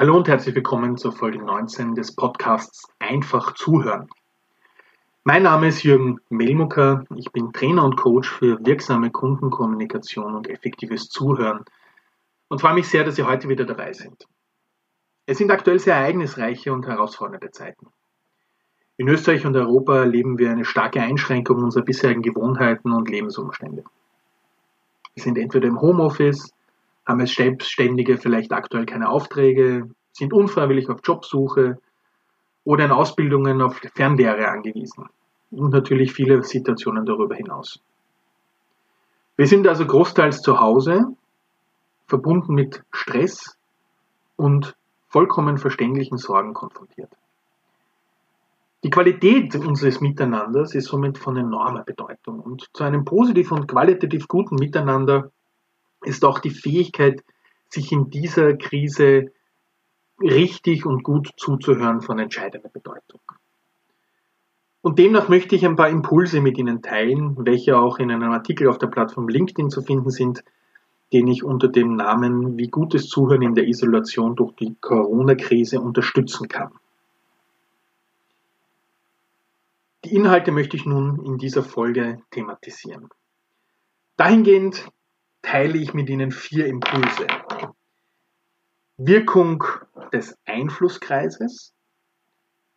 Hallo und herzlich willkommen zur Folge 19 des Podcasts Einfach zuhören. Mein Name ist Jürgen Melmucker. Ich bin Trainer und Coach für wirksame Kundenkommunikation und effektives Zuhören und freue mich sehr, dass Sie heute wieder dabei sind. Es sind aktuell sehr ereignisreiche und herausfordernde Zeiten. In Österreich und Europa erleben wir eine starke Einschränkung unserer bisherigen Gewohnheiten und Lebensumstände. Wir sind entweder im Homeoffice, haben als Selbstständige vielleicht aktuell keine Aufträge, sind unfreiwillig auf Jobsuche oder in Ausbildungen auf Fernlehre angewiesen. Und natürlich viele Situationen darüber hinaus. Wir sind also großteils zu Hause, verbunden mit Stress und vollkommen verständlichen Sorgen konfrontiert. Die Qualität unseres Miteinanders ist somit von enormer Bedeutung und zu einem positiv und qualitativ guten Miteinander ist auch die Fähigkeit, sich in dieser Krise richtig und gut zuzuhören von entscheidender Bedeutung. Und demnach möchte ich ein paar Impulse mit Ihnen teilen, welche auch in einem Artikel auf der Plattform LinkedIn zu finden sind, den ich unter dem Namen Wie gutes Zuhören in der Isolation durch die Corona-Krise unterstützen kann. Die Inhalte möchte ich nun in dieser Folge thematisieren. Dahingehend teile ich mit Ihnen vier Impulse. Wirkung des Einflusskreises,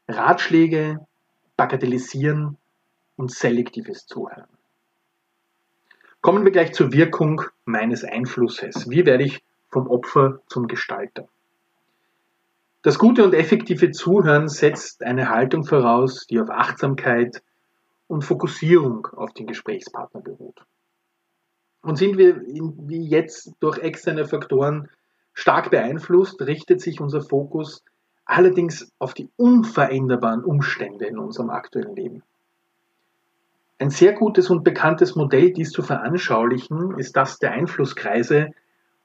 Ratschläge, Bagatellisieren und selektives Zuhören. Kommen wir gleich zur Wirkung meines Einflusses. Wie werde ich vom Opfer zum Gestalter? Das gute und effektive Zuhören setzt eine Haltung voraus, die auf Achtsamkeit und Fokussierung auf den Gesprächspartner beruht. Und sind wir wie jetzt durch externe Faktoren stark beeinflusst, richtet sich unser Fokus allerdings auf die unveränderbaren Umstände in unserem aktuellen Leben. Ein sehr gutes und bekanntes Modell, dies zu veranschaulichen, ist das der Einflusskreise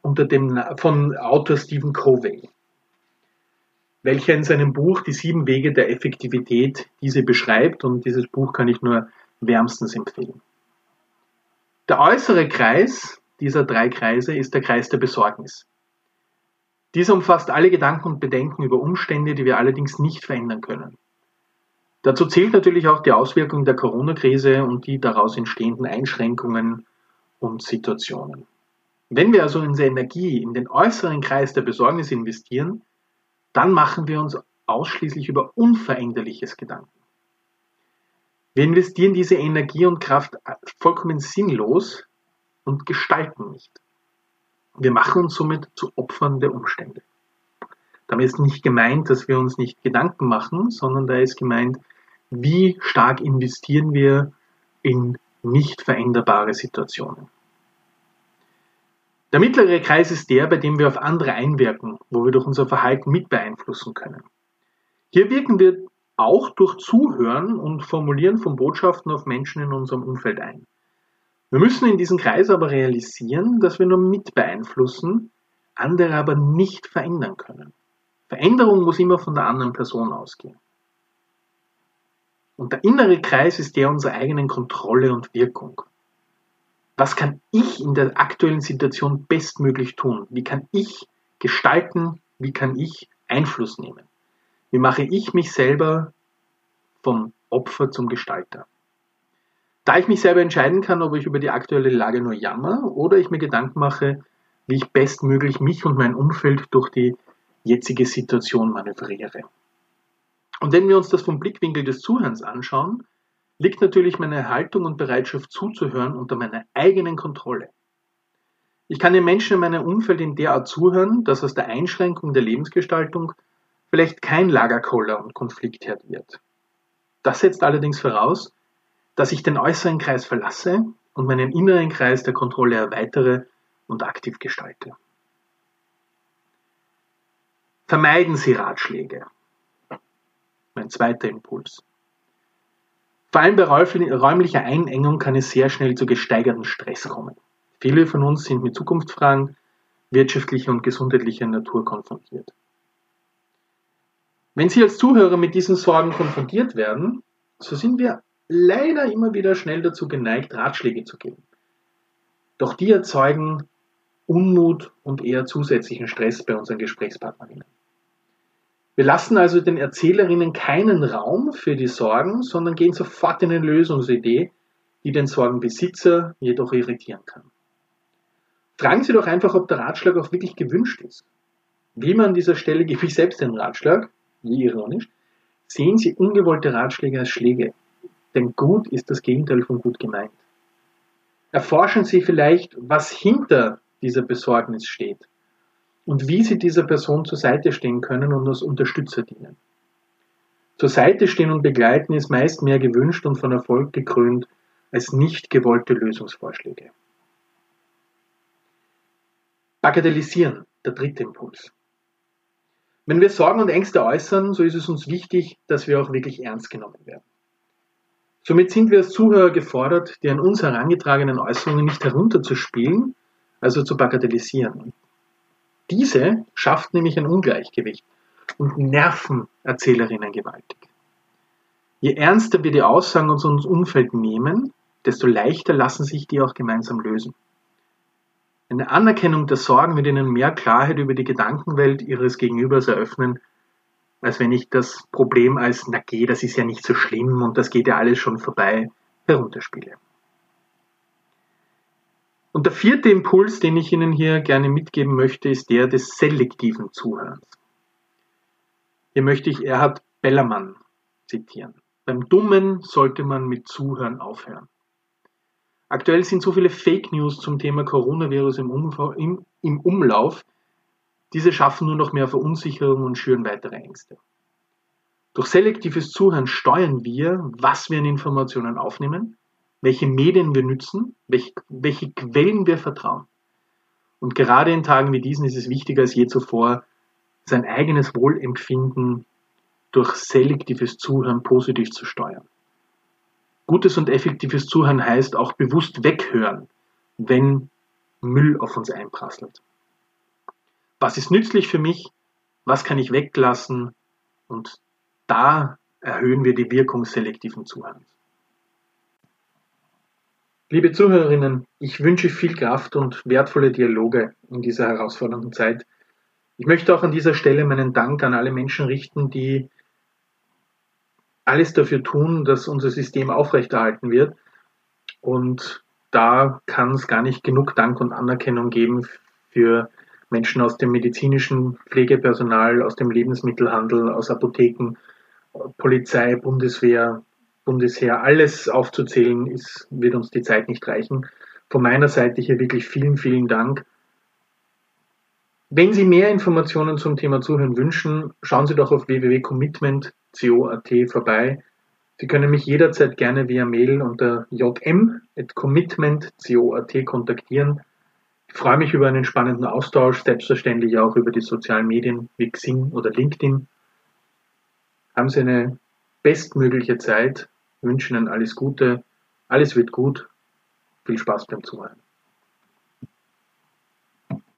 unter dem, von Autor Stephen Covey, welcher in seinem Buch Die sieben Wege der Effektivität diese beschreibt und dieses Buch kann ich nur wärmstens empfehlen. Der äußere Kreis dieser drei Kreise ist der Kreis der Besorgnis. Dieser umfasst alle Gedanken und Bedenken über Umstände, die wir allerdings nicht verändern können. Dazu zählt natürlich auch die Auswirkung der Corona-Krise und die daraus entstehenden Einschränkungen und Situationen. Wenn wir also unsere Energie in den äußeren Kreis der Besorgnis investieren, dann machen wir uns ausschließlich über Unveränderliches Gedanken. Wir investieren diese Energie und Kraft vollkommen sinnlos und gestalten nicht. Wir machen uns somit zu Opfern der Umstände. Damit ist nicht gemeint, dass wir uns nicht Gedanken machen, sondern da ist gemeint, wie stark investieren wir in nicht veränderbare Situationen. Der mittlere Kreis ist der, bei dem wir auf andere einwirken, wo wir durch unser Verhalten mit beeinflussen können. Hier wirken wir auch durch Zuhören und Formulieren von Botschaften auf Menschen in unserem Umfeld ein. Wir müssen in diesem Kreis aber realisieren, dass wir nur mit beeinflussen, andere aber nicht verändern können. Veränderung muss immer von der anderen Person ausgehen. Und der innere Kreis ist der unserer eigenen Kontrolle und Wirkung. Was kann ich in der aktuellen Situation bestmöglich tun? Wie kann ich gestalten? Wie kann ich Einfluss nehmen? Wie mache ich mich selber vom Opfer zum Gestalter? Da ich mich selber entscheiden kann, ob ich über die aktuelle Lage nur jammer oder ich mir Gedanken mache, wie ich bestmöglich mich und mein Umfeld durch die jetzige Situation manövriere. Und wenn wir uns das vom Blickwinkel des Zuhörens anschauen, liegt natürlich meine Haltung und Bereitschaft zuzuhören unter meiner eigenen Kontrolle. Ich kann den Menschen in meinem Umfeld in der Art zuhören, dass aus der Einschränkung der Lebensgestaltung vielleicht kein Lagerkoller und Konfliktherd wird. Das setzt allerdings voraus, dass ich den äußeren Kreis verlasse und meinen inneren Kreis der Kontrolle erweitere und aktiv gestalte. Vermeiden Sie Ratschläge. Mein zweiter Impuls. Vor allem bei räumlicher Einengung kann es sehr schnell zu gesteigerten Stress kommen. Viele von uns sind mit Zukunftsfragen wirtschaftlicher und gesundheitlicher Natur konfrontiert. Wenn Sie als Zuhörer mit diesen Sorgen konfrontiert werden, so sind wir leider immer wieder schnell dazu geneigt, Ratschläge zu geben. Doch die erzeugen Unmut und eher zusätzlichen Stress bei unseren Gesprächspartnerinnen. Wir lassen also den Erzählerinnen keinen Raum für die Sorgen, sondern gehen sofort in eine Lösungsidee, die den Sorgenbesitzer jedoch irritieren kann. Fragen Sie doch einfach, ob der Ratschlag auch wirklich gewünscht ist. Wie man an dieser Stelle gebe ich selbst den Ratschlag, wie ironisch, sehen Sie ungewollte Ratschläge als Schläge, denn gut ist das Gegenteil von gut gemeint. Erforschen Sie vielleicht, was hinter dieser Besorgnis steht und wie Sie dieser Person zur Seite stehen können und als Unterstützer dienen. Zur Seite stehen und begleiten ist meist mehr gewünscht und von Erfolg gekrönt als nicht gewollte Lösungsvorschläge. Bagatellisieren, der dritte Impuls. Wenn wir Sorgen und Ängste äußern, so ist es uns wichtig, dass wir auch wirklich ernst genommen werden. Somit sind wir als Zuhörer gefordert, die an uns herangetragenen Äußerungen nicht herunterzuspielen, also zu bagatellisieren. Diese schafft nämlich ein Ungleichgewicht und nerven Erzählerinnen gewaltig. Je ernster wir die Aussagen aus unserem Umfeld nehmen, desto leichter lassen sich die auch gemeinsam lösen. Eine Anerkennung der Sorgen wird ihnen mehr Klarheit über die Gedankenwelt ihres Gegenübers eröffnen, als wenn ich das Problem als, na geh, das ist ja nicht so schlimm und das geht ja alles schon vorbei, herunterspiele. Und der vierte Impuls, den ich Ihnen hier gerne mitgeben möchte, ist der des selektiven Zuhörens. Hier möchte ich Erhard Bellermann zitieren. Beim Dummen sollte man mit Zuhören aufhören. Aktuell sind so viele Fake News zum Thema Coronavirus im, im, im Umlauf. Diese schaffen nur noch mehr Verunsicherung und schüren weitere Ängste. Durch selektives Zuhören steuern wir, was wir an Informationen aufnehmen, welche Medien wir nützen, welche, welche Quellen wir vertrauen. Und gerade in Tagen wie diesen ist es wichtiger als je zuvor, sein eigenes Wohlempfinden durch selektives Zuhören positiv zu steuern. Gutes und effektives Zuhören heißt auch bewusst weghören, wenn Müll auf uns einprasselt. Was ist nützlich für mich? Was kann ich weglassen? Und da erhöhen wir die Wirkung selektiven Zuhörens. Liebe Zuhörerinnen, ich wünsche viel Kraft und wertvolle Dialoge in dieser herausfordernden Zeit. Ich möchte auch an dieser Stelle meinen Dank an alle Menschen richten, die alles dafür tun, dass unser System aufrechterhalten wird. Und da kann es gar nicht genug Dank und Anerkennung geben für Menschen aus dem medizinischen Pflegepersonal, aus dem Lebensmittelhandel, aus Apotheken, Polizei, Bundeswehr, Bundesheer, alles aufzuzählen, ist, wird uns die Zeit nicht reichen. Von meiner Seite hier wirklich vielen, vielen Dank. Wenn Sie mehr Informationen zum Thema Zuhören wünschen, schauen Sie doch auf www.commitment.com co.at vorbei. Sie können mich jederzeit gerne via Mail unter jm.commitment.co.at kontaktieren. Ich freue mich über einen spannenden Austausch, selbstverständlich auch über die sozialen Medien wie Xing oder LinkedIn. Haben Sie eine bestmögliche Zeit, wünsche Ihnen alles Gute, alles wird gut, viel Spaß beim Zuhören.